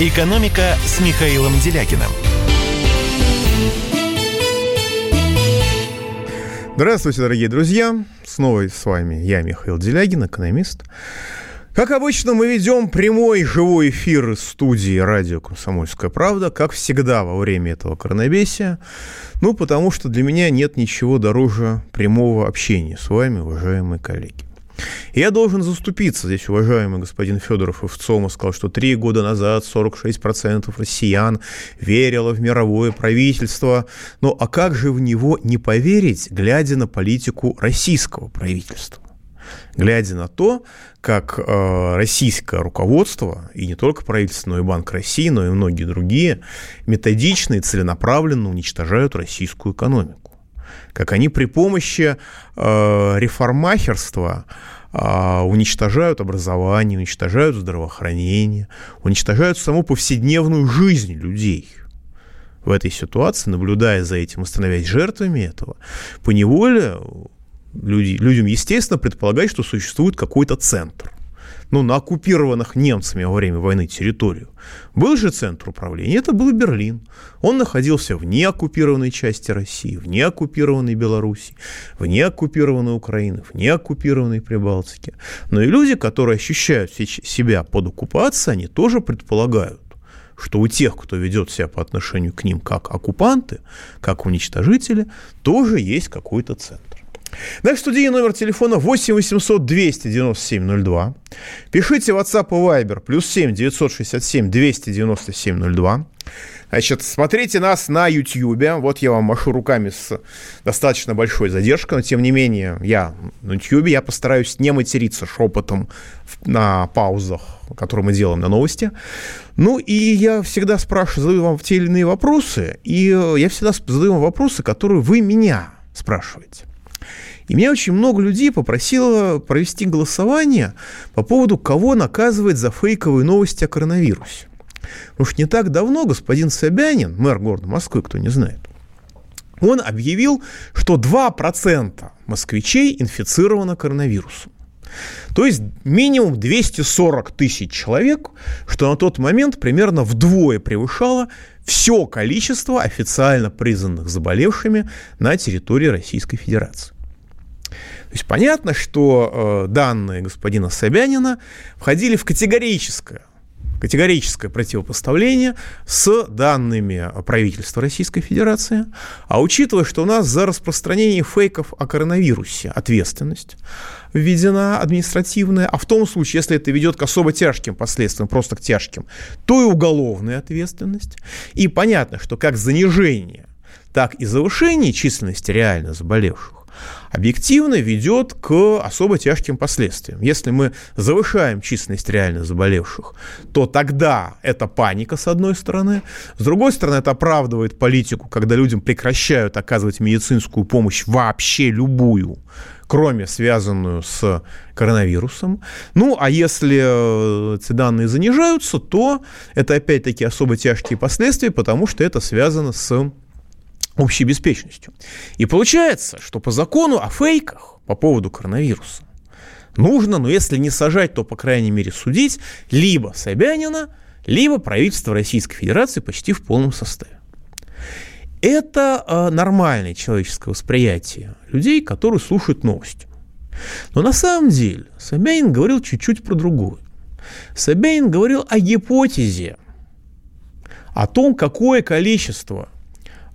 «Экономика» с Михаилом Делякиным. Здравствуйте, дорогие друзья. Снова с вами я, Михаил Делягин, экономист. Как обычно, мы ведем прямой живой эфир из студии радио «Комсомольская правда», как всегда во время этого коронавесия. Ну, потому что для меня нет ничего дороже прямого общения с вами, уважаемые коллеги. Я должен заступиться. Здесь уважаемый господин Федоров и ВЦОМа сказал, что три года назад 46% россиян верило в мировое правительство. Ну, а как же в него не поверить, глядя на политику российского правительства? глядя на то, как э, российское руководство, и не только правительство, но и Банк России, но и многие другие, методично и целенаправленно уничтожают российскую экономику. Как они при помощи э, реформахерства уничтожают образование, уничтожают здравоохранение, уничтожают саму повседневную жизнь людей – в этой ситуации, наблюдая за этим и становясь жертвами этого, поневоле люди, людям, естественно, предполагать, что существует какой-то центр. Ну, на оккупированных немцами во время войны территорию. Был же центр управления, это был Берлин. Он находился в неоккупированной части России, в неоккупированной Беларуси, в неоккупированной Украине, в неоккупированной Прибалтике. Но и люди, которые ощущают себя под оккупацией, они тоже предполагают, что у тех, кто ведет себя по отношению к ним как оккупанты, как уничтожители, тоже есть какой-то центр. Наш студийный номер телефона 8 800 297 02. Пишите WhatsApp и Viber плюс 7 967 297 02. Значит, смотрите нас на YouTube. Вот я вам машу руками с достаточно большой задержкой, но тем не менее я на YouTube. Я постараюсь не материться шепотом на паузах, которые мы делаем на новости. Ну и я всегда спрашиваю, задаю вам те или иные вопросы, и я всегда задаю вам вопросы, которые вы меня спрашиваете. И меня очень много людей попросило провести голосование по поводу, кого наказывать за фейковые новости о коронавирусе. Потому что не так давно господин Собянин, мэр города Москвы, кто не знает, он объявил, что 2% москвичей инфицировано коронавирусом. То есть минимум 240 тысяч человек, что на тот момент примерно вдвое превышало все количество официально признанных заболевшими на территории Российской Федерации. То есть понятно, что э, данные господина Собянина входили в категорическое категорическое противопоставление с данными правительства Российской Федерации. А учитывая, что у нас за распространение фейков о коронавирусе ответственность введена административная, а в том случае, если это ведет к особо тяжким последствиям, просто к тяжким, то и уголовная ответственность. И понятно, что как занижение, так и завышение численности реально заболевших объективно ведет к особо тяжким последствиям. Если мы завышаем численность реально заболевших, то тогда это паника, с одной стороны. С другой стороны, это оправдывает политику, когда людям прекращают оказывать медицинскую помощь вообще любую, кроме связанную с коронавирусом. Ну, а если э, эти данные занижаются, то это опять-таки особо тяжкие последствия, потому что это связано с общей беспечностью. И получается, что по закону о фейках по поводу коронавируса нужно, ну если не сажать, то, по крайней мере, судить либо Собянина, либо правительство Российской Федерации почти в полном составе. Это э, нормальное человеческое восприятие людей, которые слушают новости. Но на самом деле Собянин говорил чуть-чуть про другое. Собянин говорил о гипотезе, о том, какое количество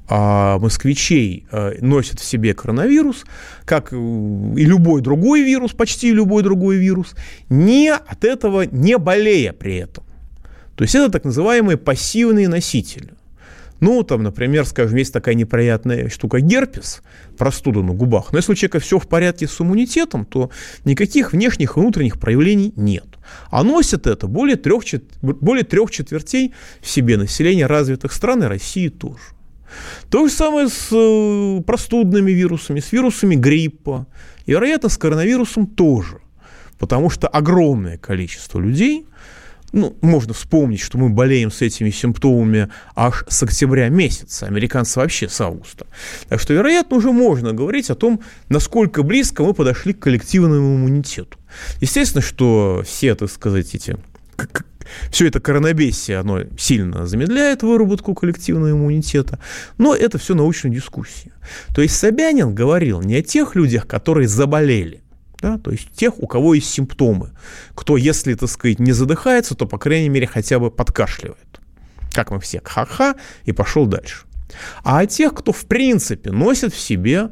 москвичей а, носят в себе коронавирус, как и любой другой вирус, почти любой другой вирус, не от этого не болея при этом. То есть это так называемые пассивные носители. Ну, там, например, скажем, есть такая неприятная штука герпес, простуда на губах. Но если у человека все в порядке с иммунитетом, то никаких внешних и внутренних проявлений нет. А носят это более трех, более трех четвертей в себе населения развитых стран и России тоже. То же самое с э, простудными вирусами, с вирусами гриппа. И, вероятно, с коронавирусом тоже. Потому что огромное количество людей, ну, можно вспомнить, что мы болеем с этими симптомами аж с октября месяца, американцы вообще с августа. Так что, вероятно, уже можно говорить о том, насколько близко мы подошли к коллективному иммунитету. Естественно, что все, так сказать, эти все это коронабесие, оно сильно замедляет выработку коллективного иммунитета, но это все научная дискуссия. То есть Собянин говорил не о тех людях, которые заболели, да, то есть тех, у кого есть симптомы, кто, если, так сказать, не задыхается, то, по крайней мере, хотя бы подкашливает. Как мы все, ха-ха, и пошел дальше. А о тех, кто, в принципе, носит в себе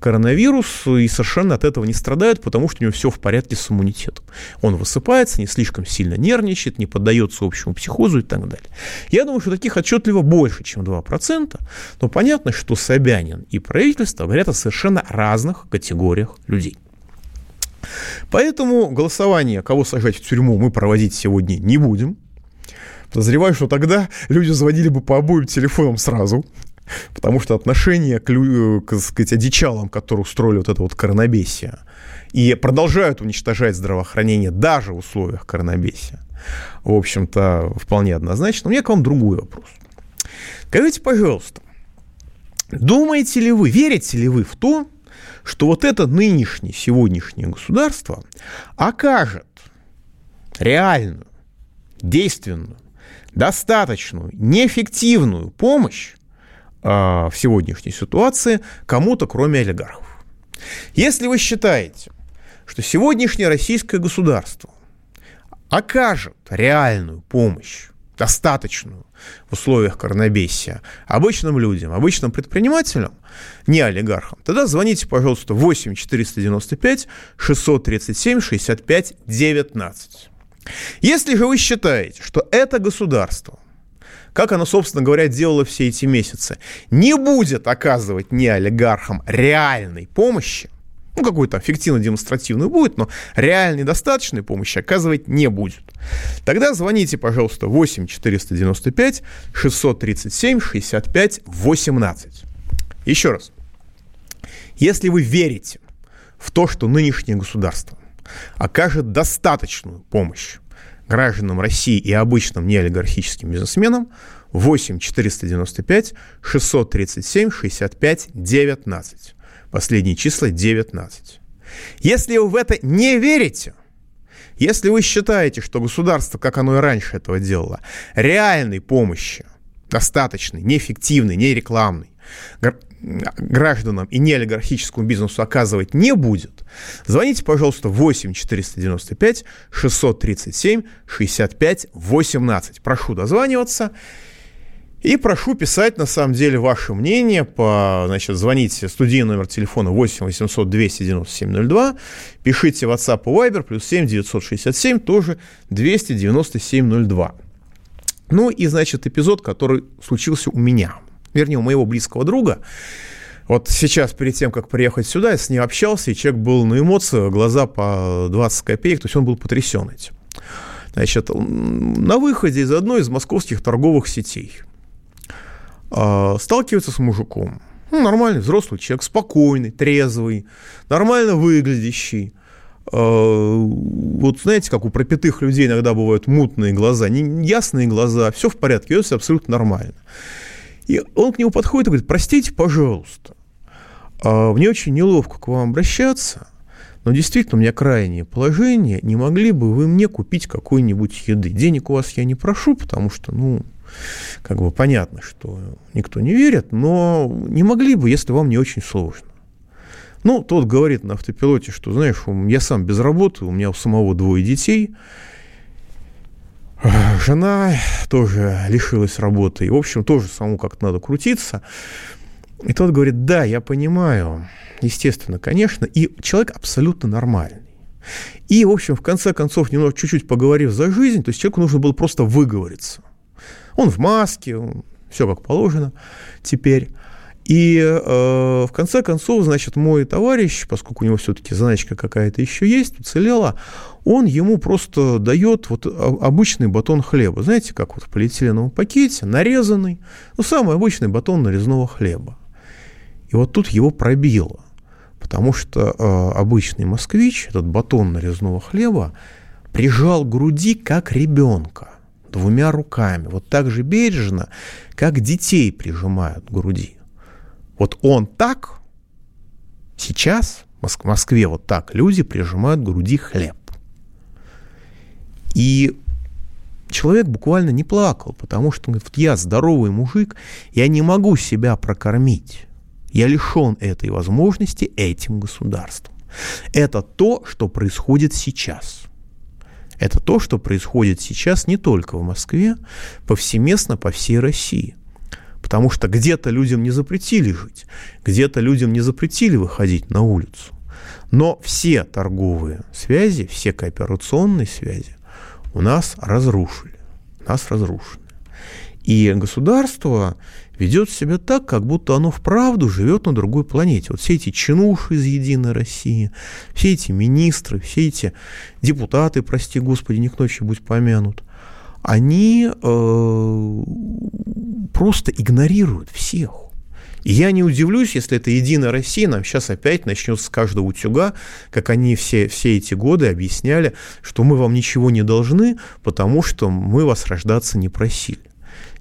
коронавирус и совершенно от этого не страдает, потому что у него все в порядке с иммунитетом. Он высыпается, не слишком сильно нервничает, не поддается общему психозу и так далее. Я думаю, что таких отчетливо больше, чем 2%, но понятно, что Собянин и правительство говорят о совершенно разных категориях людей. Поэтому голосование, кого сажать в тюрьму, мы проводить сегодня не будем. Подозреваю, что тогда люди звонили бы по обоим телефонам сразу, Потому что отношение к, э, к сказать, одичалам, которые устроили вот это вот коронабесие, и продолжают уничтожать здравоохранение даже в условиях коронабесия, в общем-то, вполне однозначно. У меня к вам другой вопрос. Скажите, пожалуйста, думаете ли вы, верите ли вы в то, что вот это нынешнее, сегодняшнее государство окажет реальную, действенную, достаточную, неэффективную помощь в сегодняшней ситуации кому-то, кроме олигархов. Если вы считаете, что сегодняшнее российское государство окажет реальную помощь, достаточную в условиях коронабесия обычным людям, обычным предпринимателям, не олигархам, тогда звоните, пожалуйста, 8 495 637 65 19. Если же вы считаете, что это государство – как оно, собственно говоря, делало все эти месяцы, не будет оказывать не олигархам реальной помощи, ну, какую-то фиктивно-демонстративную будет, но реальной достаточной помощи оказывать не будет. Тогда звоните, пожалуйста, 8 495 637 65 18. Еще раз. Если вы верите в то, что нынешнее государство окажет достаточную помощь гражданам России и обычным неолигархическим бизнесменам 8 495 637 65 19. Последние числа 19. Если вы в это не верите, если вы считаете, что государство, как оно и раньше этого делало, реальной помощи, достаточной, неэффективной, не рекламной, гражданам и неолигархическому бизнесу оказывать не будет, звоните, пожалуйста, 8 495 637 65 18. Прошу дозваниваться. И прошу писать, на самом деле, ваше мнение. По, значит, звоните, студийный номер телефона 8 800 297 02. Пишите WhatsApp и Viber, плюс 7 967, тоже 297 02. Ну и, значит, эпизод, который случился у меня – вернее, у моего близкого друга. Вот сейчас, перед тем, как приехать сюда, я с ним общался, и человек был на эмоциях, глаза по 20 копеек, то есть он был потрясен этим. Значит, на выходе из одной из московских торговых сетей а, сталкивается с мужиком. Ну, нормальный взрослый человек, спокойный, трезвый, нормально выглядящий. А, вот знаете, как у пропитых людей иногда бывают мутные глаза, ясные глаза, все в порядке, все абсолютно нормально. И он к нему подходит и говорит, простите, пожалуйста, а мне очень неловко к вам обращаться, но действительно у меня крайнее положение, не могли бы вы мне купить какой-нибудь еды? Денег у вас я не прошу, потому что, ну, как бы понятно, что никто не верит, но не могли бы, если вам не очень сложно. Ну, тот говорит на автопилоте, что, знаешь, я сам без работы, у меня у самого двое детей, Жена тоже лишилась работы. И, в общем, тоже самому как-то надо крутиться. И тот говорит, да, я понимаю, естественно, конечно, и человек абсолютно нормальный. И, в общем, в конце концов, немного чуть-чуть поговорив за жизнь, то есть человеку нужно было просто выговориться. Он в маске, все как положено теперь. И э, в конце концов, значит, мой товарищ, поскольку у него все-таки заначка какая-то еще есть, уцелела, он ему просто дает вот обычный батон хлеба. Знаете, как вот в полиэтиленовом пакете, нарезанный, ну, самый обычный батон нарезного хлеба. И вот тут его пробило, потому что э, обычный москвич этот батон нарезного хлеба прижал к груди как ребенка двумя руками, вот так же бережно, как детей прижимают к груди. Вот он так, сейчас в Москве вот так люди прижимают к груди хлеб. И человек буквально не плакал, потому что говорит, я здоровый мужик, я не могу себя прокормить. Я лишен этой возможности этим государством. Это то, что происходит сейчас. Это то, что происходит сейчас не только в Москве, повсеместно по всей России. Потому что где-то людям не запретили жить, где-то людям не запретили выходить на улицу. Но все торговые связи, все кооперационные связи у нас разрушили. Нас разрушены. И государство ведет себя так, как будто оно вправду живет на другой планете. Вот все эти чинуши из «Единой России», все эти министры, все эти депутаты, прости господи, не к ночи будь помянут, они э, просто игнорируют всех. И я не удивлюсь, если это «Единая Россия» нам сейчас опять начнет с каждого утюга, как они все, все эти годы объясняли, что мы вам ничего не должны, потому что мы вас рождаться не просили.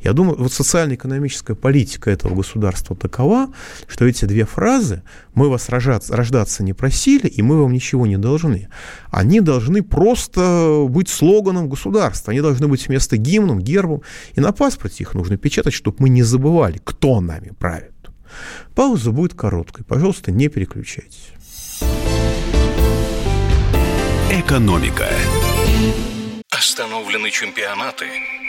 Я думаю, вот социально-экономическая политика этого государства такова, что эти две фразы «мы вас рождаться, рождаться не просили, и мы вам ничего не должны», они должны просто быть слоганом государства, они должны быть вместо гимном, гербом, и на паспорте их нужно печатать, чтобы мы не забывали, кто нами правит. Пауза будет короткой, пожалуйста, не переключайтесь. Экономика. Остановлены чемпионаты –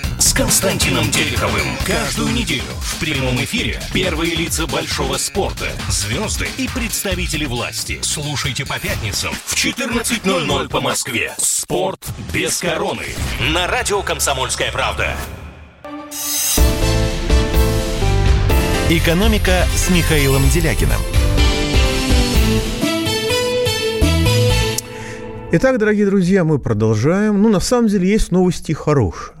с Константином Тереховым. Каждую неделю в прямом эфире первые лица большого спорта, звезды и представители власти. Слушайте по пятницам в 14.00 по Москве. Спорт без короны. На радио «Комсомольская правда». «Экономика» с Михаилом Делякиным. Итак, дорогие друзья, мы продолжаем. Ну, на самом деле, есть новости хорошие.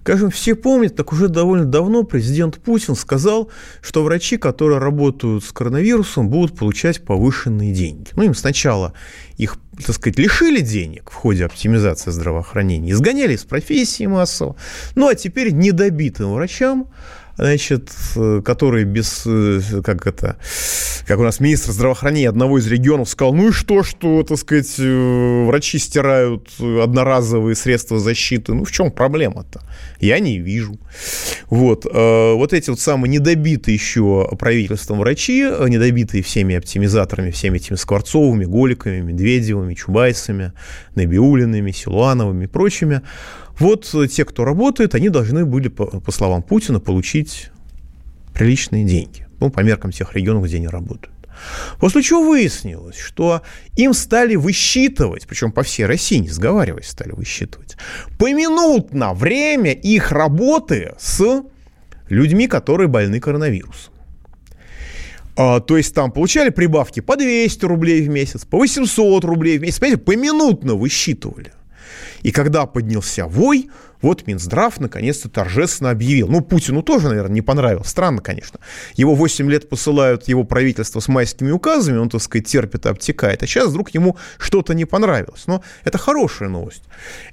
Скажем, все помнят, так уже довольно давно президент Путин сказал, что врачи, которые работают с коронавирусом, будут получать повышенные деньги. Ну, им сначала их, так сказать, лишили денег в ходе оптимизации здравоохранения, изгоняли из профессии массово, ну, а теперь недобитым врачам значит, э, который без, э, как это, как у нас министр здравоохранения одного из регионов сказал, ну и что, что, так сказать, э, врачи стирают одноразовые средства защиты, ну в чем проблема-то? Я не вижу. Вот, вот эти вот самые недобитые еще правительством врачи, недобитые всеми оптимизаторами, всеми этими Скворцовыми, Голиками, Медведевыми, Чубайсами, Набиулиными, Силуановыми и прочими, вот те, кто работает, они должны были, по, словам Путина, получить приличные деньги. Ну, по меркам тех регионов, где они работают. После чего выяснилось, что им стали высчитывать, причем по всей России, не сговариваясь, стали высчитывать, поминутно время их работы с людьми, которые больны коронавирусом. А, то есть там получали прибавки по 200 рублей в месяц, по 800 рублей в месяц, понимаете, поминутно высчитывали – и когда поднялся вой, вот Минздрав наконец-то торжественно объявил. Ну, Путину тоже, наверное, не понравилось. Странно, конечно. Его 8 лет посылают его правительство с майскими указами, он, так сказать, терпит и обтекает. А сейчас вдруг ему что-то не понравилось. Но это хорошая новость.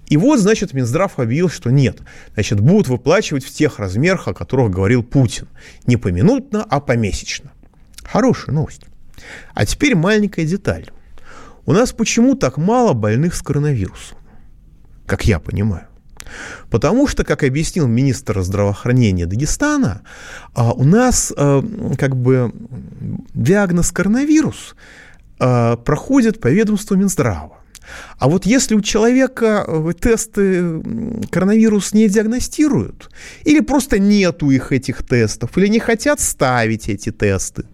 И вот, значит, Минздрав объявил, что нет. Значит, будут выплачивать в тех размерах, о которых говорил Путин. Не поминутно, а помесячно. Хорошая новость. А теперь маленькая деталь. У нас почему так мало больных с коронавирусом? Как я понимаю. Потому что, как объяснил министр здравоохранения Дагестана, а, у нас а, как бы диагноз коронавирус а, проходит по ведомству Минздрава. А вот если у человека тесты коронавирус не диагностируют, или просто нету их этих тестов, или не хотят ставить эти тесты.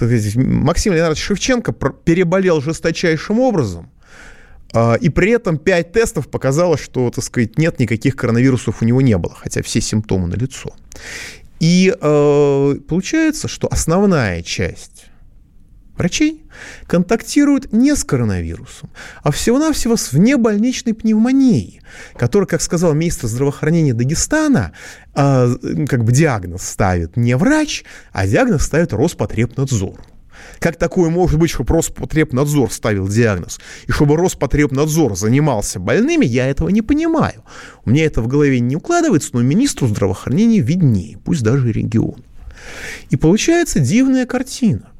Максим Леонидович Шевченко переболел жесточайшим образом – и при этом 5 тестов показало, что, так сказать, нет никаких коронавирусов у него не было, хотя все симптомы налицо. И э, получается, что основная часть врачей контактирует не с коронавирусом, а всего-навсего с внебольничной пневмонией, которая, как сказал министр здравоохранения Дагестана, э, как бы диагноз ставит не врач, а диагноз ставит Роспотребнадзор. Как такое может быть, чтобы Роспотребнадзор ставил диагноз? И чтобы Роспотребнадзор занимался больными, я этого не понимаю. У меня это в голове не укладывается, но министру здравоохранения виднее, пусть даже регион. И получается дивная картина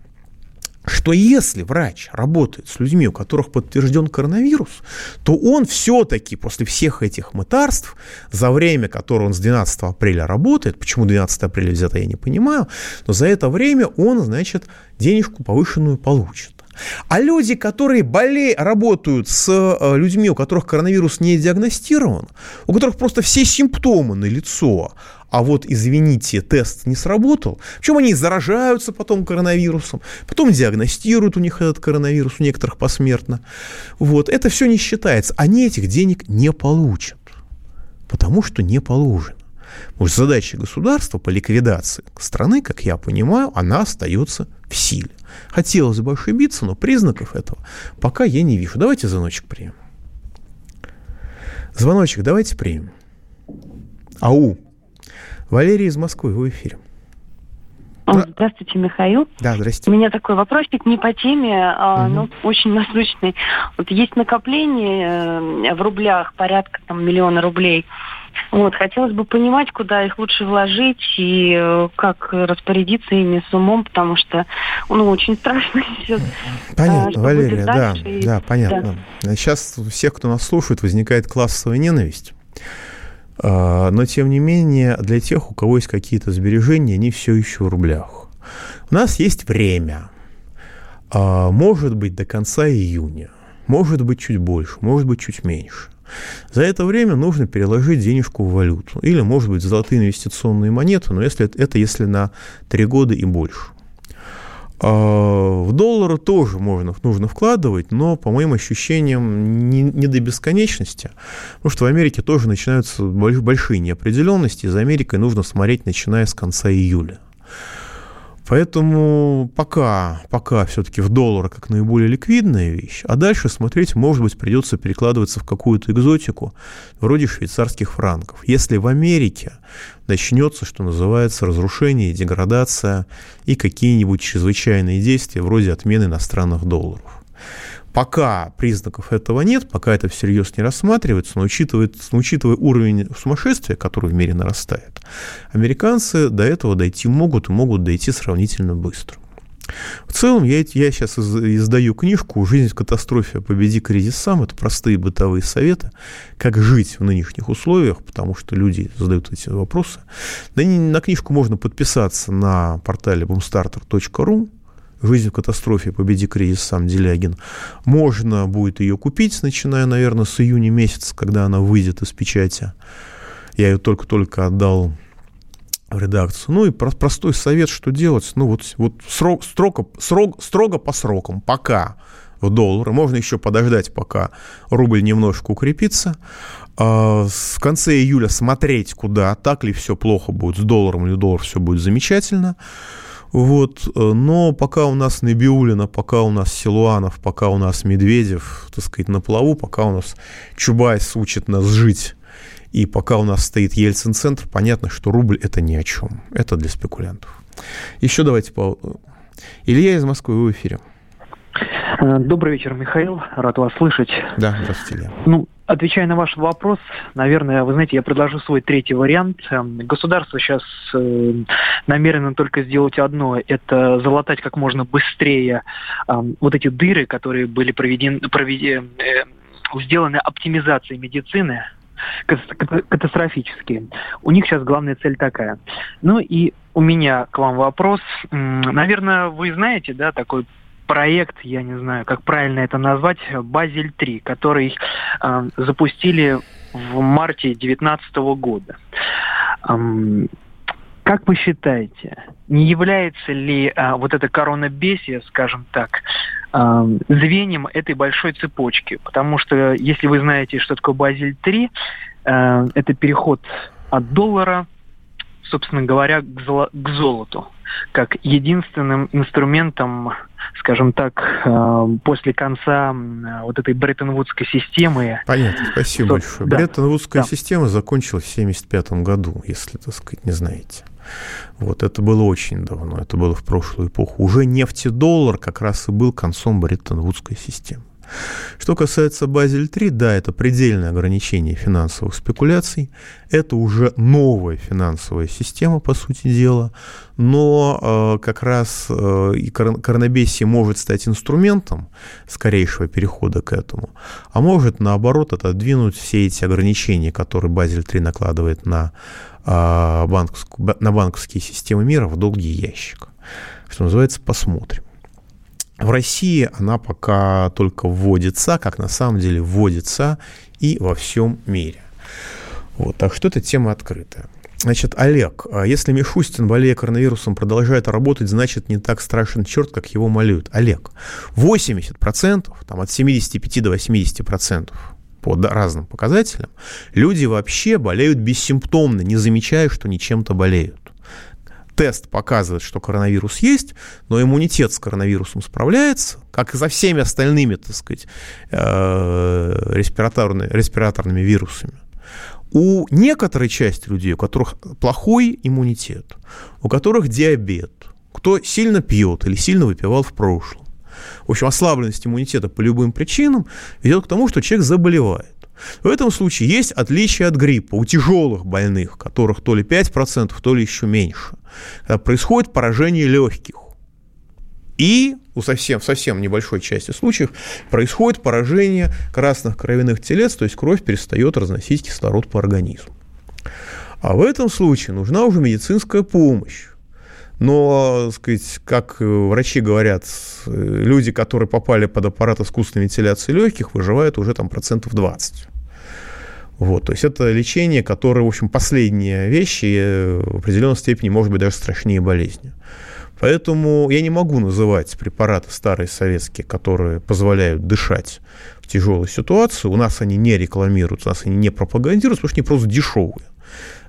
что если врач работает с людьми, у которых подтвержден коронавирус, то он все-таки после всех этих мытарств, за время, которое он с 12 апреля работает, почему 12 апреля взято, я не понимаю, но за это время он, значит, денежку повышенную получит. А люди, которые болеют, работают с э, людьми, у которых коронавирус не диагностирован, у которых просто все симптомы на лицо, а вот, извините, тест не сработал, причем они заражаются потом коронавирусом, потом диагностируют у них этот коронавирус, у некоторых посмертно. Вот, это все не считается. Они этих денег не получат, потому что не положено. Потому что задача государства по ликвидации страны, как я понимаю, она остается в силе. Хотелось бы ошибиться, но признаков этого пока я не вижу. Давайте звоночек примем. Звоночек давайте примем. Ау. Валерий из Москвы, вы в эфире. Здравствуйте, Михаил. Да, здравствуйте. У меня такой вопросик не по теме, а, угу. но очень насущный. Вот есть накопление э, в рублях порядка там миллиона рублей. Вот, хотелось бы понимать, куда их лучше вложить и э, как распорядиться ими с умом, потому что, ну, очень страшно сейчас. Понятно, а, Валерия, да, и... да, понятно. Да. Сейчас у всех, кто нас слушает, возникает классовая ненависть. А, но, тем не менее, для тех, у кого есть какие-то сбережения, они все еще в рублях. У нас есть время. А, может быть, до конца июня. Может быть, чуть больше, может быть, чуть меньше. За это время нужно переложить денежку в валюту. Или, может быть, золотые инвестиционные монеты, но если, это если на 3 года и больше. А, в доллары тоже можно, нужно вкладывать, но, по моим ощущениям, не, не до бесконечности, потому что в Америке тоже начинаются большие неопределенности, за Америкой нужно смотреть, начиная с конца июля. Поэтому пока, пока все-таки в доллар как наиболее ликвидная вещь, а дальше смотреть, может быть, придется перекладываться в какую-то экзотику, вроде швейцарских франков. Если в Америке начнется, что называется, разрушение, деградация и какие-нибудь чрезвычайные действия вроде отмены иностранных долларов. Пока признаков этого нет, пока это всерьез не рассматривается, но учитывая, учитывая уровень сумасшествия, который в мире нарастает, американцы до этого дойти могут и могут дойти сравнительно быстро. В целом, я, я сейчас издаю книжку «Жизнь в катастрофе. Победи кризис сам». Это простые бытовые советы, как жить в нынешних условиях, потому что люди задают эти вопросы. На книжку можно подписаться на портале boomstarter.ru «Жизнь в катастрофе. Победи кризис сам Делягин». Можно будет ее купить, начиная, наверное, с июня месяца, когда она выйдет из печати. Я ее только-только отдал в редакцию. Ну и простой совет, что делать. Ну вот, вот срок, строго, срок, строго по срокам, пока в доллары. Можно еще подождать, пока рубль немножко укрепится. А, в конце июля смотреть, куда, так ли все плохо будет с долларом, или доллар все будет замечательно. Вот, э, но пока у нас Набиулина, пока у нас Силуанов, пока у нас Медведев, так сказать, на плаву, пока у нас Чубайс учит нас жить, и пока у нас стоит Ельцин-центр, понятно, что рубль – это ни о чем. Это для спекулянтов. Еще давайте по... Илья из Москвы, в эфире. Э, добрый вечер, Михаил. Рад вас слышать. Да, здравствуйте, Илья. Ну, Отвечая на ваш вопрос, наверное, вы знаете, я предложу свой третий вариант. Эм, государство сейчас э, намерено только сделать одно – это залатать как можно быстрее э, вот эти дыры, которые были проведены, проведены э, сделаны оптимизацией медицины, катастрофические. У них сейчас главная цель такая. Ну и у меня к вам вопрос. Наверное, вы знаете, да, такой проект, я не знаю, как правильно это назвать, Базель-3, который э, запустили в марте 2019 года. Эм, как вы считаете, не является ли э, вот эта коронабесия, скажем так, э, звеньем этой большой цепочки? Потому что, если вы знаете, что такое Базель-3, э, это переход от доллара, собственно говоря, к, золо- к золоту как единственным инструментом, скажем так, э, после конца вот этой Бреттон-Вудской системы. Понятно, спасибо что, большое. Да, Бреттон-Вудская да. система закончилась в 1975 году, если, так сказать, не знаете. Вот это было очень давно, это было в прошлую эпоху. Уже нефтедоллар как раз и был концом Бреттон-Вудской системы. Что касается Базель-3, да, это предельное ограничение финансовых спекуляций, это уже новая финансовая система, по сути дела, но э, как раз э, коронабесие может стать инструментом скорейшего перехода к этому, а может, наоборот, отодвинуть все эти ограничения, которые Базель-3 накладывает на, э, банковскую, на банковские системы мира в долгий ящик. Что называется, посмотрим. В России она пока только вводится, как на самом деле вводится и во всем мире. Вот, так что эта тема открытая. Значит, Олег, а если Мишустин, болея коронавирусом, продолжает работать, значит, не так страшен черт, как его молют. Олег, 80%, там, от 75 до 80% по разным показателям, люди вообще болеют бессимптомно, не замечая, что они чем-то болеют тест показывает, что коронавирус есть, но иммунитет с коронавирусом справляется, как и со всеми остальными, так сказать, э, респираторными, респираторными вирусами. У некоторой части людей, у которых плохой иммунитет, у которых диабет, кто сильно пьет или сильно выпивал в прошлом, в общем, ослабленность иммунитета по любым причинам ведет к тому, что человек заболевает. В этом случае есть отличие от гриппа у тяжелых больных, которых то ли 5%, то ли еще меньше. Когда происходит поражение легких. И у совсем, совсем небольшой части случаев происходит поражение красных кровяных телец, то есть кровь перестает разносить кислород по организму. А в этом случае нужна уже медицинская помощь. Но, сказать, как врачи говорят, люди, которые попали под аппарат искусственной вентиляции легких, выживают уже там процентов 20. Вот, то есть это лечение, которое, в общем, последняя вещь и в определенной степени может быть даже страшнее болезни. Поэтому я не могу называть препараты старые советские, которые позволяют дышать в тяжелой ситуации. У нас они не рекламируются, у нас они не пропагандируются, потому что они просто дешевые.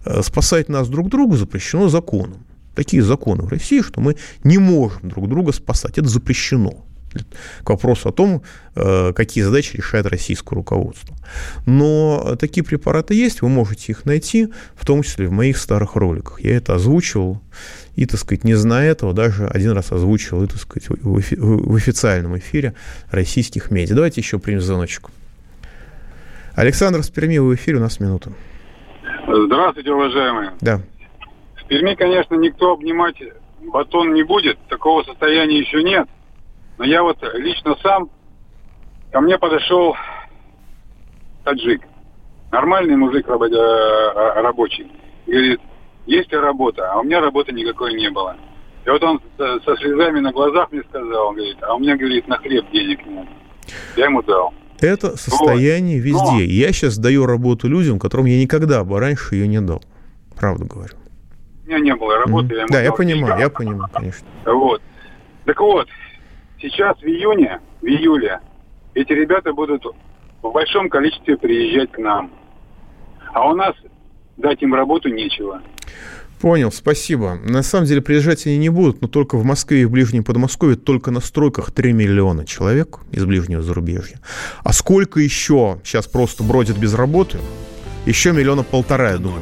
Э, спасать нас друг друга запрещено законом. Такие законы в России, что мы не можем друг друга спасать. Это запрещено к вопросу о том, э, какие задачи решает российское руководство. Но такие препараты есть, вы можете их найти, в том числе в моих старых роликах. Я это озвучивал, и, так сказать, не зная этого, даже один раз озвучивал, и, так сказать, в официальном эфире российских медиа. Давайте еще примем звоночек. Александр с Перми, в эфире, у нас минута. Здравствуйте, уважаемые. Да. Перми, конечно, никто обнимать батон не будет, такого состояния еще нет – но я вот лично сам, ко мне подошел таджик. Нормальный мужик э, э, рабочий. Говорит, есть ли работа? А у меня работы никакой не было. И вот он со слезами на глазах мне сказал, говорит, а у меня, говорит, на хлеб денег нет. Я ему дал. Это состояние вот. везде. Но... Я сейчас даю работу людям, которым я никогда бы раньше ее не дал. Правду говорю. У меня не было работы. Mm-hmm. Я да, я понимаю, я понимаю, конечно. Вот. Так вот, Сейчас в июне, в июле эти ребята будут в большом количестве приезжать к нам. А у нас дать им работу нечего. Понял, спасибо. На самом деле приезжать они не будут, но только в Москве и в Ближнем Подмосковье только на стройках 3 миллиона человек из ближнего зарубежья. А сколько еще сейчас просто бродит без работы? Еще миллиона полтора, я думаю.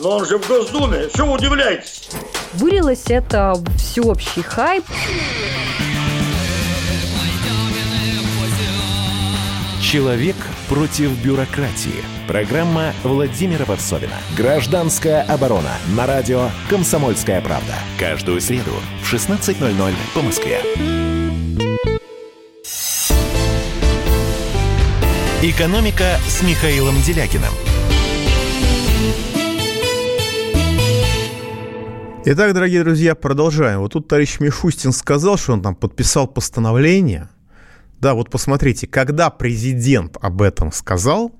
Но он же в Госдуме, что удивляетесь? Вылилось это всеобщий хайп. Человек против бюрократии. Программа Владимира Варсовина. Гражданская оборона. На радио «Комсомольская правда». Каждую среду в 16.00 по Москве. «Экономика» с Михаилом Делякиным. Итак, дорогие друзья, продолжаем. Вот тут товарищ Мишустин сказал, что он там подписал постановление. Да, вот посмотрите, когда президент об этом сказал,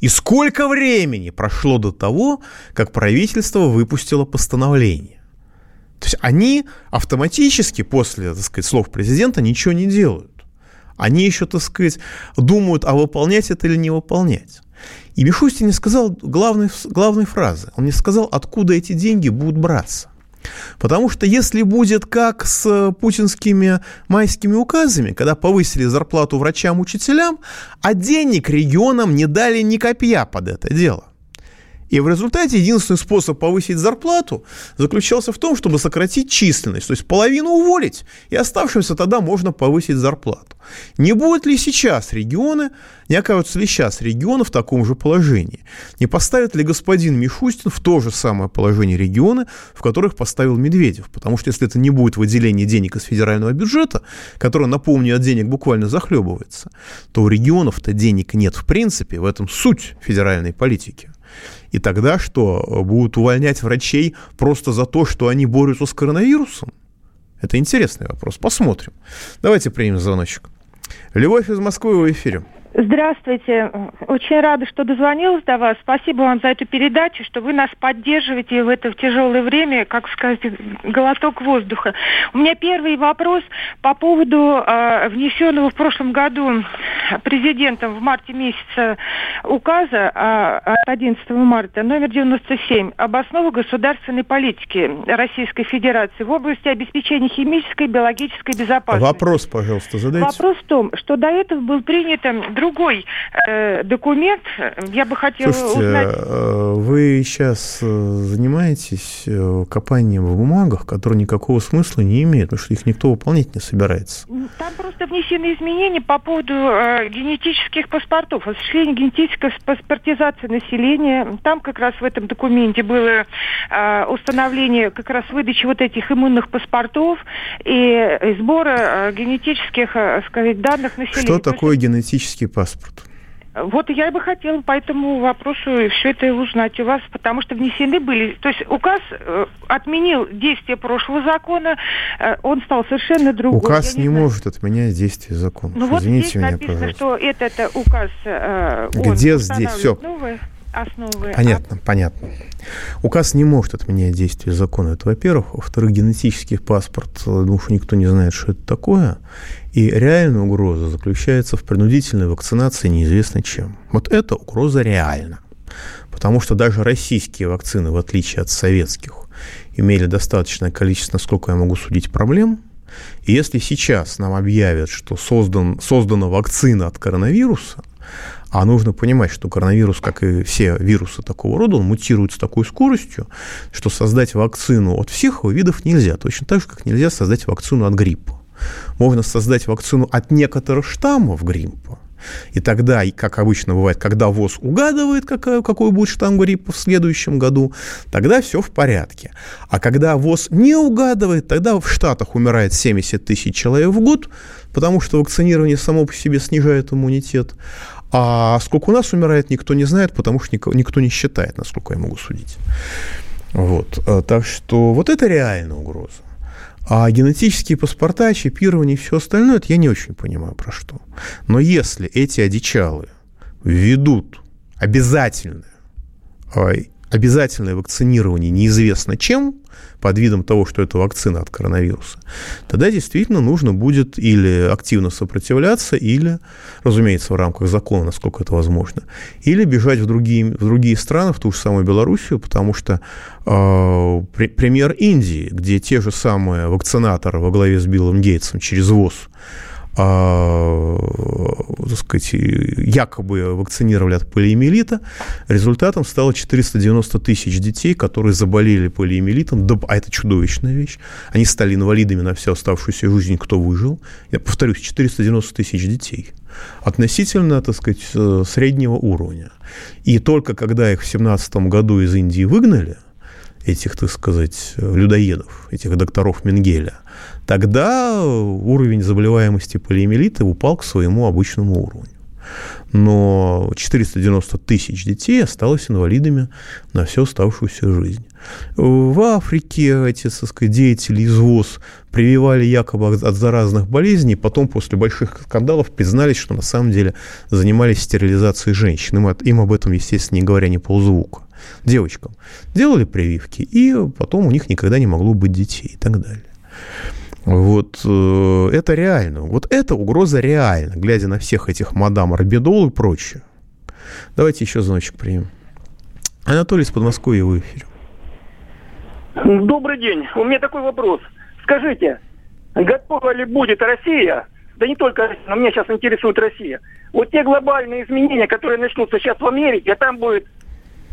и сколько времени прошло до того, как правительство выпустило постановление. То есть они автоматически после, так сказать, слов президента ничего не делают. Они еще, так сказать, думают, а выполнять это или не выполнять. И Мишустин не сказал главной, главной фразы. Он не сказал, откуда эти деньги будут браться. Потому что если будет как с путинскими майскими указами, когда повысили зарплату врачам, учителям, а денег регионам не дали ни копья под это дело – и в результате единственный способ повысить зарплату заключался в том, чтобы сократить численность, то есть половину уволить, и оставшимся тогда можно повысить зарплату. Не будут ли сейчас регионы, не окажутся ли сейчас регионы в таком же положении? Не поставит ли господин Мишустин в то же самое положение регионы, в которых поставил Медведев? Потому что если это не будет выделение денег из федерального бюджета, которое, напомню, от денег буквально захлебывается, то у регионов-то денег нет в принципе, в этом суть федеральной политики. И тогда что, будут увольнять врачей просто за то, что они борются с коронавирусом? Это интересный вопрос. Посмотрим. Давайте примем звоночек. Любовь из Москвы в эфире. Здравствуйте. Очень рада, что дозвонилась до вас. Спасибо вам за эту передачу, что вы нас поддерживаете в это в тяжелое время, как сказать, глоток воздуха. У меня первый вопрос по поводу э, внесенного в прошлом году президентом в марте месяца указа э, от 11 марта номер 97 об основах государственной политики Российской Федерации в области обеспечения химической и биологической безопасности. Вопрос, пожалуйста, задайте. Вопрос в том, что до этого был принят другой э, документ. Я бы хотела Слушайте, узнать... Э, вы сейчас э, занимаетесь э, копанием в бумагах, которые никакого смысла не имеют, потому что их никто выполнять не собирается. Там просто внесены изменения по поводу э, генетических паспортов, осуществления генетической паспортизации населения. Там как раз в этом документе было э, установление как раз выдачи вот этих иммунных паспортов и, и сбора э, генетических, э, сказать, данных населения. Что такое генетический паспорт? Вот я бы хотела по этому вопросу все это узнать у вас, потому что внесены были... То есть указ э, отменил действие прошлого закона, э, он стал совершенно другой. Указ не, не может отменять действие закона. Ну вот Извините здесь меня, написано, пожалуйста. что этот это указ... Э, Где здесь все? Новые основы. Понятно, а... понятно. Указ не может отменять действие закона. Это, во-первых. Во-вторых, генетический паспорт, думаю, что никто не знает, что это такое. И реальная угроза заключается в принудительной вакцинации неизвестно чем. Вот эта угроза реальна. Потому что даже российские вакцины, в отличие от советских, имели достаточное количество, насколько я могу судить, проблем. И если сейчас нам объявят, что создан, создана вакцина от коронавируса, а нужно понимать, что коронавирус, как и все вирусы такого рода, он мутирует с такой скоростью, что создать вакцину от всех видов нельзя. Точно так же, как нельзя создать вакцину от гриппа. Можно создать вакцину от некоторых штаммов гриппа, и тогда, как обычно бывает, когда ВОЗ угадывает, какой, какой будет штамм гриппа в следующем году, тогда все в порядке. А когда ВОЗ не угадывает, тогда в Штатах умирает 70 тысяч человек в год, потому что вакцинирование само по себе снижает иммунитет. А сколько у нас умирает, никто не знает, потому что никто, не считает, насколько я могу судить. Вот. Э, так что вот это реальная угроза. А генетические паспорта, чипирование и все остальное, это я не очень понимаю про что. Но если эти одичалы введут обязательное, обязательное вакцинирование неизвестно чем, под видом того, что это вакцина от коронавируса, тогда действительно нужно будет или активно сопротивляться, или, разумеется, в рамках закона, насколько это возможно, или бежать в другие, в другие страны, в ту же самую Белоруссию, потому что э, при, пример Индии, где те же самые вакцинаторы во главе с Биллом Гейтсом через ВОЗ так сказать, якобы вакцинировали от полиэмилита. Результатом стало 490 тысяч детей, которые заболели полиэмилитом. А это чудовищная вещь. Они стали инвалидами на всю оставшуюся жизнь, кто выжил. Я повторюсь, 490 тысяч детей относительно, так сказать, э, среднего уровня. И только когда их в 2017 году из Индии выгнали, этих, так сказать, людоедов, этих докторов Менгеля, тогда уровень заболеваемости полиомиелита упал к своему обычному уровню. Но 490 тысяч детей осталось инвалидами на всю оставшуюся жизнь. В Африке эти так сказать, деятели из ВОЗ прививали якобы от заразных болезней, потом после больших скандалов признались, что на самом деле занимались стерилизацией женщин. Им, им об этом, естественно, не говоря ни ползвука. Девочкам, делали прививки, и потом у них никогда не могло быть детей и так далее. Вот э, это реально. Вот эта угроза реальна, глядя на всех этих мадам Арбидол и прочее. Давайте еще звоночек примем. Анатолий из Подмосковья в эфире. Добрый день. У меня такой вопрос. Скажите, готова ли будет Россия, да не только Россия, но меня сейчас интересует Россия, вот те глобальные изменения, которые начнутся сейчас в Америке, а там будет,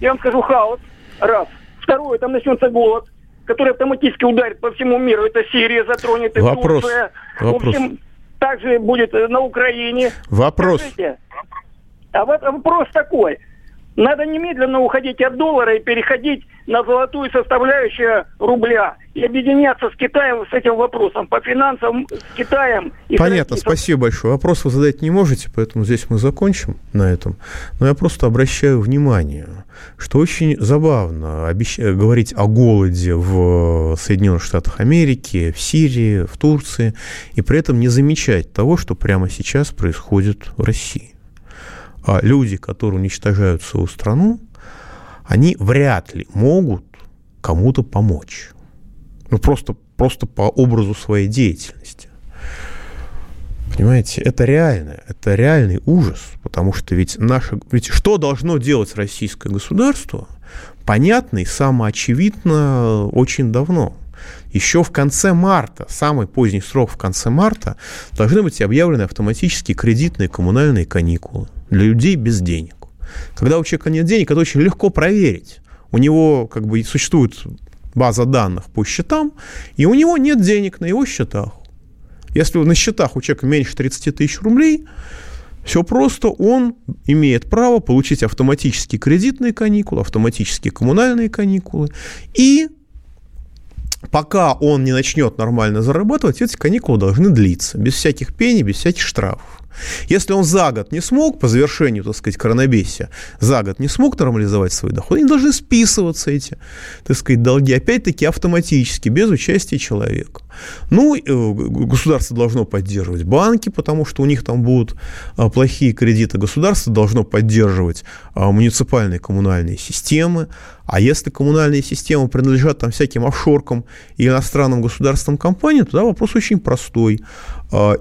я вам скажу, хаос, раз. Второе, там начнется голод, который автоматически ударит по всему миру. Это Сирия затронет, и Вопрос. Турция. Вопрос. В общем, также будет э, на Украине. Вопрос. Скажите, а вот вопрос такой. Надо немедленно уходить от доллара и переходить на золотую составляющую рубля и объединяться с Китаем с этим вопросом по финансам с Китаем. И с Понятно, Россией. спасибо большое. Вопрос вы задать не можете, поэтому здесь мы закончим на этом. Но я просто обращаю внимание, что очень забавно обещ... говорить о голоде в Соединенных Штатах Америки, в Сирии, в Турции, и при этом не замечать того, что прямо сейчас происходит в России. А люди, которые уничтожают свою страну, они вряд ли могут кому-то помочь. Ну, просто, просто по образу своей деятельности. Понимаете, это реально, это реальный ужас, потому что ведь наше, ведь что должно делать российское государство, понятно и самоочевидно очень давно. Еще в конце марта, самый поздний срок в конце марта, должны быть объявлены автоматические кредитные коммунальные каникулы для людей без денег. Когда у человека нет денег, это очень легко проверить. У него как бы существует база данных по счетам, и у него нет денег на его счетах. Если на счетах у человека меньше 30 тысяч рублей, все просто, он имеет право получить автоматические кредитные каникулы, автоматические коммунальные каникулы, и пока он не начнет нормально зарабатывать, эти каникулы должны длиться, без всяких пений, без всяких штрафов. Если он за год не смог, по завершению, так сказать, коронабесия, за год не смог нормализовать свой доход, они должны списываться эти, так сказать, долги, опять-таки, автоматически, без участия человека. Ну, государство должно поддерживать банки, потому что у них там будут плохие кредиты. Государство должно поддерживать муниципальные коммунальные системы. А если коммунальные системы принадлежат там всяким офшоркам и иностранным государственным компаниям, тогда вопрос очень простой.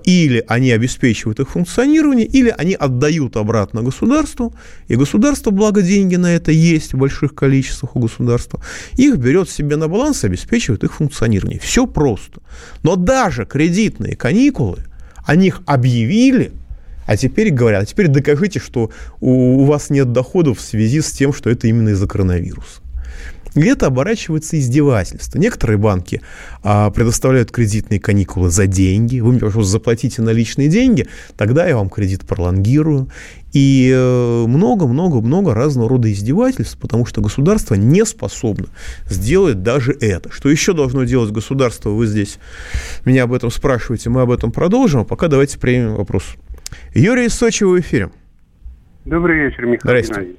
Или они обеспечивают их функционирование, или они отдают обратно государству, и государство, благо деньги на это есть в больших количествах у государства, их берет себе на баланс и обеспечивает их функционирование. Все просто. Но даже кредитные каникулы, о них объявили, а теперь говорят, а теперь докажите, что у, вас нет доходов в связи с тем, что это именно из-за коронавируса. И это оборачивается издевательство. Некоторые банки а, предоставляют кредитные каникулы за деньги. Вы мне, пожалуйста, заплатите наличные деньги, тогда я вам кредит пролонгирую. И э, много-много-много разного рода издевательств, потому что государство не способно сделать даже это. Что еще должно делать государство? Вы здесь меня об этом спрашиваете, мы об этом продолжим. А пока давайте примем вопрос. Юрий из Сочи в эфире. Добрый вечер, Михаил Геннадьевич.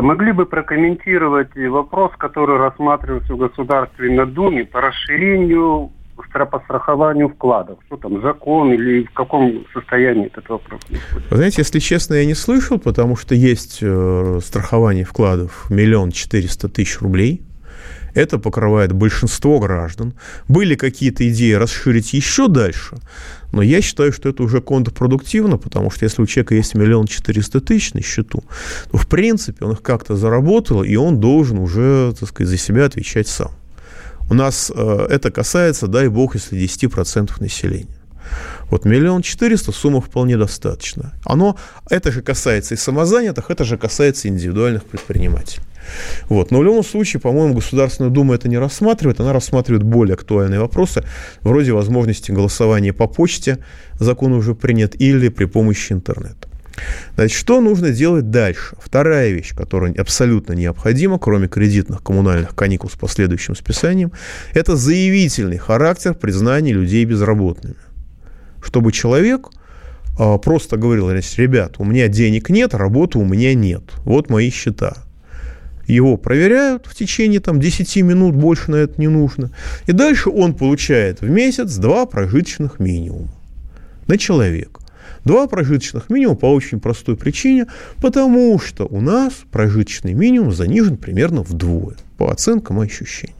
Могли бы прокомментировать вопрос, который рассматривается в Государственной Думе по расширению по страхованию вкладов? Что там, закон или в каком состоянии этот вопрос? Вы знаете, если честно, я не слышал, потому что есть э, страхование вкладов миллион четыреста тысяч рублей. Это покрывает большинство граждан. Были какие-то идеи расширить еще дальше, но я считаю, что это уже контрпродуктивно, потому что если у человека есть миллион четыреста тысяч на счету, то в принципе он их как-то заработал, и он должен уже, так сказать, за себя отвечать сам. У нас э, это касается, дай бог, если 10% населения. Вот миллион четыреста сумма вполне достаточно. Оно, это же касается и самозанятых, это же касается индивидуальных предпринимателей. Вот. Но в любом случае, по-моему, Государственная Дума это не рассматривает. Она рассматривает более актуальные вопросы, вроде возможности голосования по почте, закон уже принят, или при помощи интернета. Значит, что нужно делать дальше? Вторая вещь, которая абсолютно необходима, кроме кредитных коммунальных каникул с последующим списанием, это заявительный характер признания людей безработными. Чтобы человек а, просто говорил, ребят, у меня денег нет, работы у меня нет, вот мои счета. Его проверяют в течение там, 10 минут, больше на это не нужно. И дальше он получает в месяц два прожиточных минимума на человека. Два прожиточных минимума по очень простой причине, потому что у нас прожиточный минимум занижен примерно вдвое, по оценкам и ощущениям.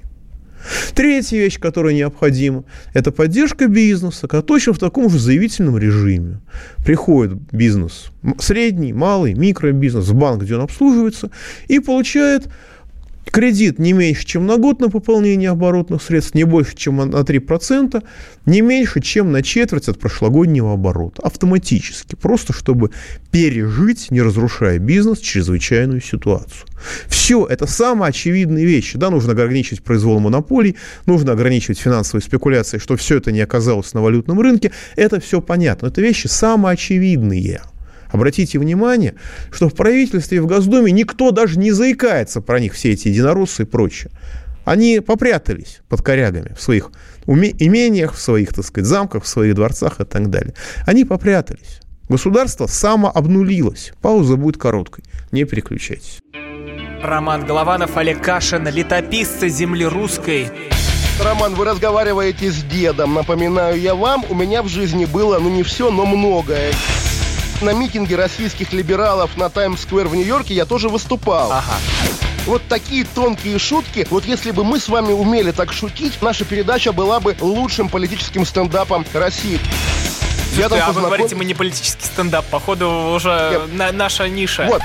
Третья вещь, которая необходима, это поддержка бизнеса, точно в таком же заявительном режиме. Приходит бизнес, средний, малый, микробизнес в банк, где он обслуживается, и получает Кредит не меньше, чем на год на пополнение оборотных средств, не больше, чем на 3%, не меньше, чем на четверть от прошлогоднего оборота. Автоматически. Просто чтобы пережить, не разрушая бизнес, чрезвычайную ситуацию. Все, это самые очевидные вещи. Да, нужно ограничивать произвол монополий, нужно ограничивать финансовые спекуляции, что все это не оказалось на валютном рынке. Это все понятно. Это вещи самые очевидные. Обратите внимание, что в правительстве и в Госдуме никто даже не заикается про них, все эти единороссы и прочее. Они попрятались под корягами в своих имениях, в своих, так сказать, замках, в своих дворцах и так далее. Они попрятались. Государство самообнулилось. Пауза будет короткой. Не переключайтесь. Роман Голованов, Олег Кашин, летописцы земли русской. Роман, вы разговариваете с дедом. Напоминаю я вам, у меня в жизни было, ну не все, но многое на митинге российских либералов на Таймс-сквер в Нью-Йорке я тоже выступал. Ага. Вот такие тонкие шутки, вот если бы мы с вами умели так шутить, наша передача была бы лучшим политическим стендапом России. Я там а вы говорите, мы не политический стендап, походу уже на, наша ниша. Вот.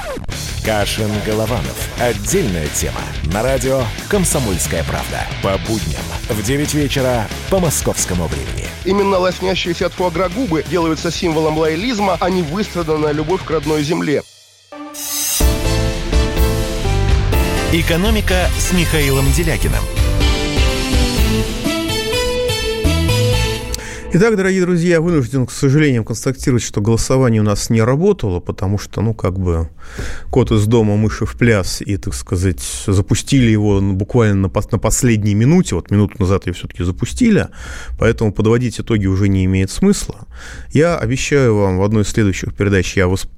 Кашин Голованов. Отдельная тема. На радио «Комсомольская правда». По будням в 9 вечера по московскому времени. Именно лоснящиеся от фуагра губы делаются символом лоялизма, а не выстраданная любовь к родной земле. «Экономика» с Михаилом Делякиным. Итак, дорогие друзья, вынужден, к сожалению, констатировать, что голосование у нас не работало, потому что, ну, как бы, кот из дома, мыши в пляс, и, так сказать, запустили его буквально на, на последней минуте, вот минуту назад ее все-таки запустили, поэтому подводить итоги уже не имеет смысла. Я обещаю вам в одной из следующих передач, я восп...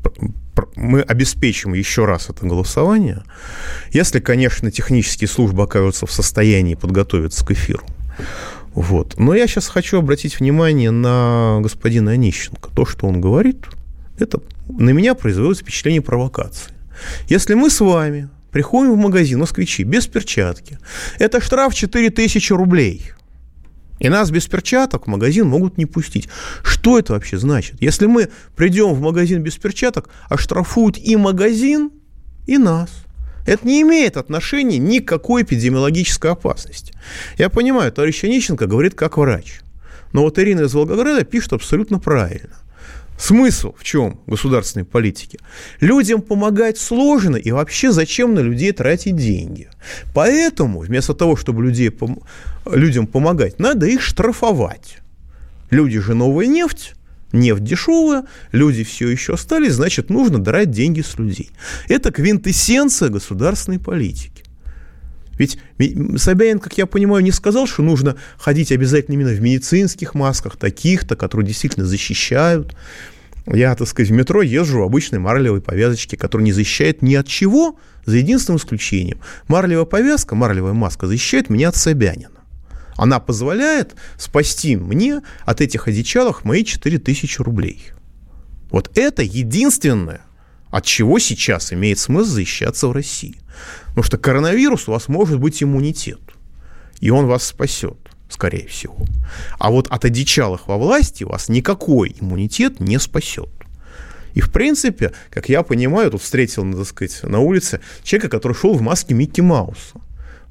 мы обеспечим еще раз это голосование, если, конечно, технические службы окажутся в состоянии подготовиться к эфиру. Вот. Но я сейчас хочу обратить внимание на господина Онищенко. То, что он говорит, это на меня производит впечатление провокации. Если мы с вами приходим в магазин москвичи без перчатки, это штраф 4000 рублей. И нас без перчаток в магазин могут не пустить. Что это вообще значит? Если мы придем в магазин без перчаток, оштрафуют и магазин, и нас. Это не имеет отношения ни к какой эпидемиологической опасности. Я понимаю, товарищ Онищенко говорит как врач. Но вот Ирина из Волгограда пишет абсолютно правильно. Смысл в чем государственной политики? Людям помогать сложно, и вообще зачем на людей тратить деньги? Поэтому вместо того, чтобы людей, людям помогать, надо их штрафовать. Люди же новая нефть, нефть дешевая, люди все еще остались, значит, нужно драть деньги с людей. Это квинтэссенция государственной политики. Ведь Собянин, как я понимаю, не сказал, что нужно ходить обязательно именно в медицинских масках, таких-то, которые действительно защищают. Я, так сказать, в метро езжу в обычной марлевой повязочке, которая не защищает ни от чего, за единственным исключением. Марлевая повязка, марлевая маска защищает меня от Собянина. Она позволяет спасти мне от этих одичалых мои 4000 рублей. Вот это единственное, от чего сейчас имеет смысл защищаться в России. Потому что коронавирус у вас может быть иммунитет, и он вас спасет, скорее всего. А вот от одичалых во власти вас никакой иммунитет не спасет. И, в принципе, как я понимаю, тут встретил, так сказать, на улице человека, который шел в маске Микки Мауса.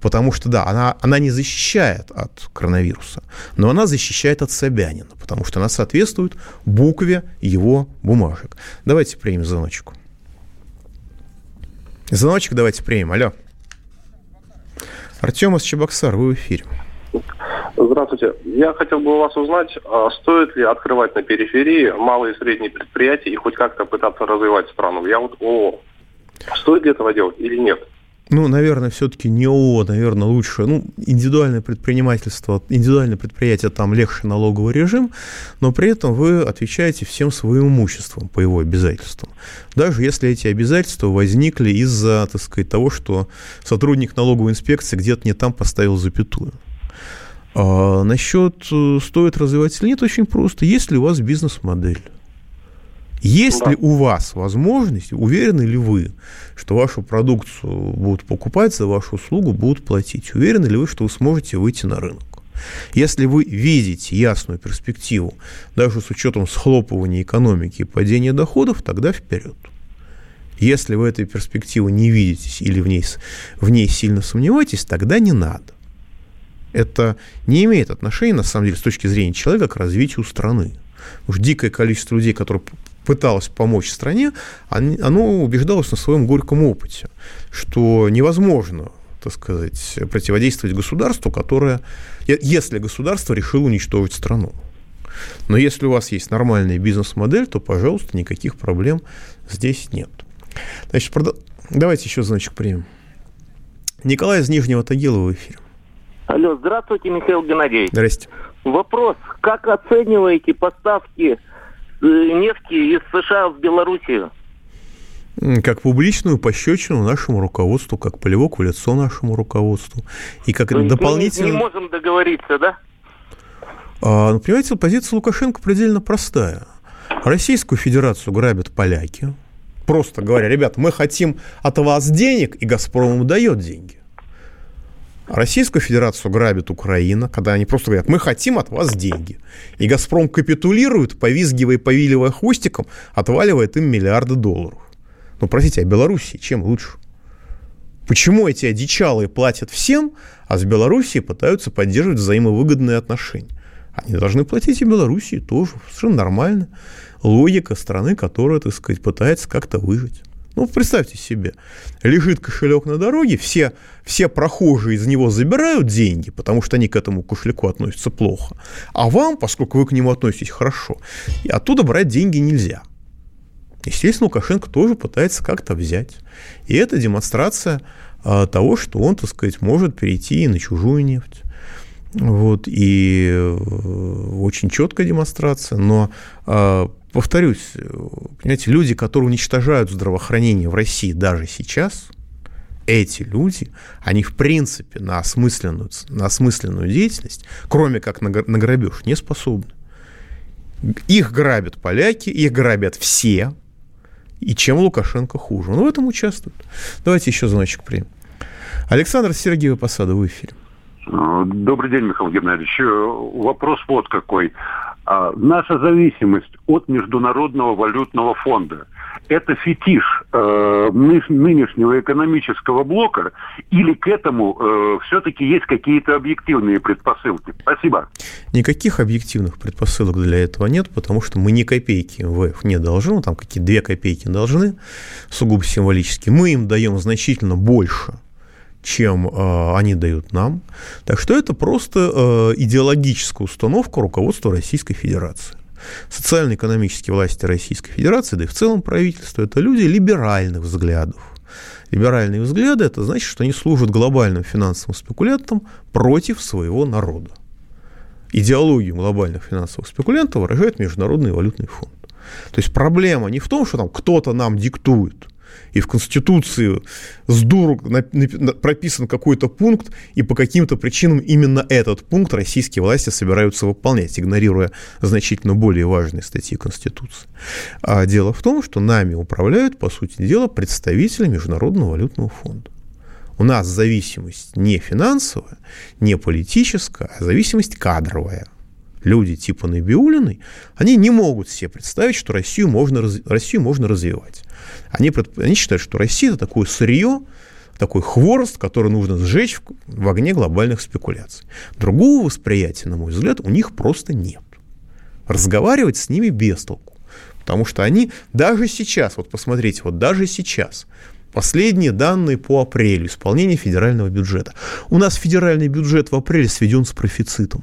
Потому что, да, она, она не защищает от коронавируса, но она защищает от Собянина, потому что она соответствует букве его бумажек. Давайте примем звоночку. Звоночек давайте примем. Алло. Артем из Чебоксар, вы в эфире. Здравствуйте. Я хотел бы у вас узнать, а стоит ли открывать на периферии малые и средние предприятия и хоть как-то пытаться развивать страну. Я вот ООО. Стоит ли этого делать или нет? Ну, наверное, все-таки не ООО, наверное, лучше, ну, индивидуальное предпринимательство, индивидуальное предприятие, там легче налоговый режим, но при этом вы отвечаете всем своим имуществом по его обязательствам. Даже если эти обязательства возникли из-за, так сказать, того, что сотрудник налоговой инспекции где-то не там поставил запятую. А насчет э, стоит развивать или нет, очень просто. Есть ли у вас бизнес-модель? Есть да. ли у вас возможность, уверены ли вы, что вашу продукцию будут покупать, за вашу услугу будут платить? Уверены ли вы, что вы сможете выйти на рынок? Если вы видите ясную перспективу, даже с учетом схлопывания экономики и падения доходов, тогда вперед. Если вы этой перспективы не видите или в ней, в ней сильно сомневаетесь, тогда не надо. Это не имеет отношения, на самом деле, с точки зрения человека к развитию страны. Уж дикое количество людей, которые пыталось помочь стране, оно убеждалось на своем горьком опыте, что невозможно, так сказать, противодействовать государству, которое, если государство решило уничтожить страну. Но если у вас есть нормальная бизнес-модель, то, пожалуйста, никаких проблем здесь нет. Значит, прод... давайте еще значок примем. Николай из Нижнего Тагила в эфире. Алло, здравствуйте, Михаил Геннадьевич. Здрасте. Вопрос. Как оцениваете поставки нефти из США в Белоруссию? Как публичную пощечину нашему руководству, как плевок в лицо нашему руководству. И как То дополнительно... Мы не можем договориться, да? А, ну, понимаете, позиция Лукашенко предельно простая. Российскую Федерацию грабят поляки, просто говоря, ребят, мы хотим от вас денег, и «Газпром» ему дает деньги. Российскую Федерацию грабит Украина, когда они просто говорят, мы хотим от вас деньги. И «Газпром» капитулирует, повизгивая и повиливая хвостиком, отваливает им миллиарды долларов. Ну, простите, а Белоруссии чем лучше? Почему эти одичалые платят всем, а с Белоруссией пытаются поддерживать взаимовыгодные отношения? Они должны платить и Белоруссии тоже. Совершенно нормально логика страны, которая, так сказать, пытается как-то выжить. Ну, представьте себе, лежит кошелек на дороге, все, все прохожие из него забирают деньги, потому что они к этому кошельку относятся плохо. А вам, поскольку вы к нему относитесь хорошо, и оттуда брать деньги нельзя. Естественно, Лукашенко тоже пытается как-то взять. И это демонстрация а, того, что он, так сказать, может перейти и на чужую нефть. Вот, и э, очень четкая демонстрация, но а, повторюсь, понимаете, люди, которые уничтожают здравоохранение в России даже сейчас, эти люди, они в принципе на осмысленную, на осмысленную деятельность, кроме как на, грабеж, не способны. Их грабят поляки, их грабят все, и чем Лукашенко хуже. Он в этом участвует. Давайте еще звоночек примем. Александр Сергеев Посада в эфире. Добрый день, Михаил Геннадьевич. Вопрос вот какой. А, наша зависимость от Международного валютного фонда – это фетиш э, нынешнего экономического блока или к этому э, все-таки есть какие-то объективные предпосылки? Спасибо. Никаких объективных предпосылок для этого нет, потому что мы ни копейки МВФ не должны, там какие две копейки должны, сугубо символически. Мы им даем значительно больше, чем э, они дают нам. Так что это просто э, идеологическая установка руководства Российской Федерации. Социально-экономические власти Российской Федерации, да и в целом правительство, это люди либеральных взглядов. Либеральные взгляды – это значит, что они служат глобальным финансовым спекулянтам против своего народа. Идеологию глобальных финансовых спекулянтов выражает Международный валютный фонд. То есть проблема не в том, что там кто-то нам диктует – и в Конституции с дуру прописан какой-то пункт, и по каким-то причинам именно этот пункт российские власти собираются выполнять, игнорируя значительно более важные статьи Конституции. А дело в том, что нами управляют, по сути дела, представители Международного валютного фонда. У нас зависимость не финансовая, не политическая, а зависимость кадровая люди типа Набиулиной, они не могут себе представить, что Россию можно, Россию можно развивать. Они, они считают, что Россия – это такое сырье, такой хворост, который нужно сжечь в, в огне глобальных спекуляций. Другого восприятия, на мой взгляд, у них просто нет. Разговаривать с ними без толку. Потому что они даже сейчас, вот посмотрите, вот даже сейчас, последние данные по апрелю, исполнение федерального бюджета. У нас федеральный бюджет в апреле сведен с профицитом.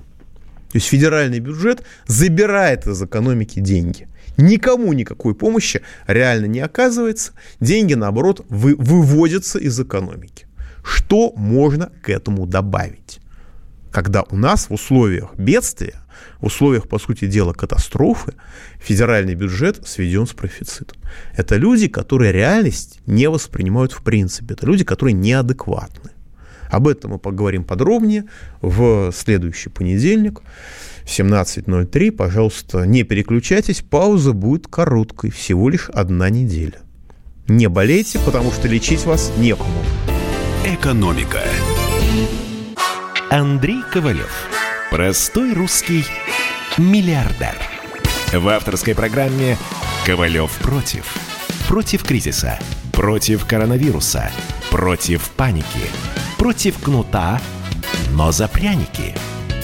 То есть федеральный бюджет забирает из экономики деньги. Никому никакой помощи реально не оказывается. Деньги, наоборот, вы, выводятся из экономики. Что можно к этому добавить? Когда у нас в условиях бедствия, в условиях, по сути дела, катастрофы, федеральный бюджет сведен с профицитом. Это люди, которые реальность не воспринимают в принципе. Это люди, которые неадекватны. Об этом мы поговорим подробнее в следующий понедельник. 17.03. Пожалуйста, не переключайтесь, пауза будет короткой, всего лишь одна неделя. Не болейте, потому что лечить вас некому. Экономика. Андрей Ковалев. Простой русский миллиардер. В авторской программе «Ковалев против». Против кризиса, против коронавируса, против паники, против кнута, но за пряники –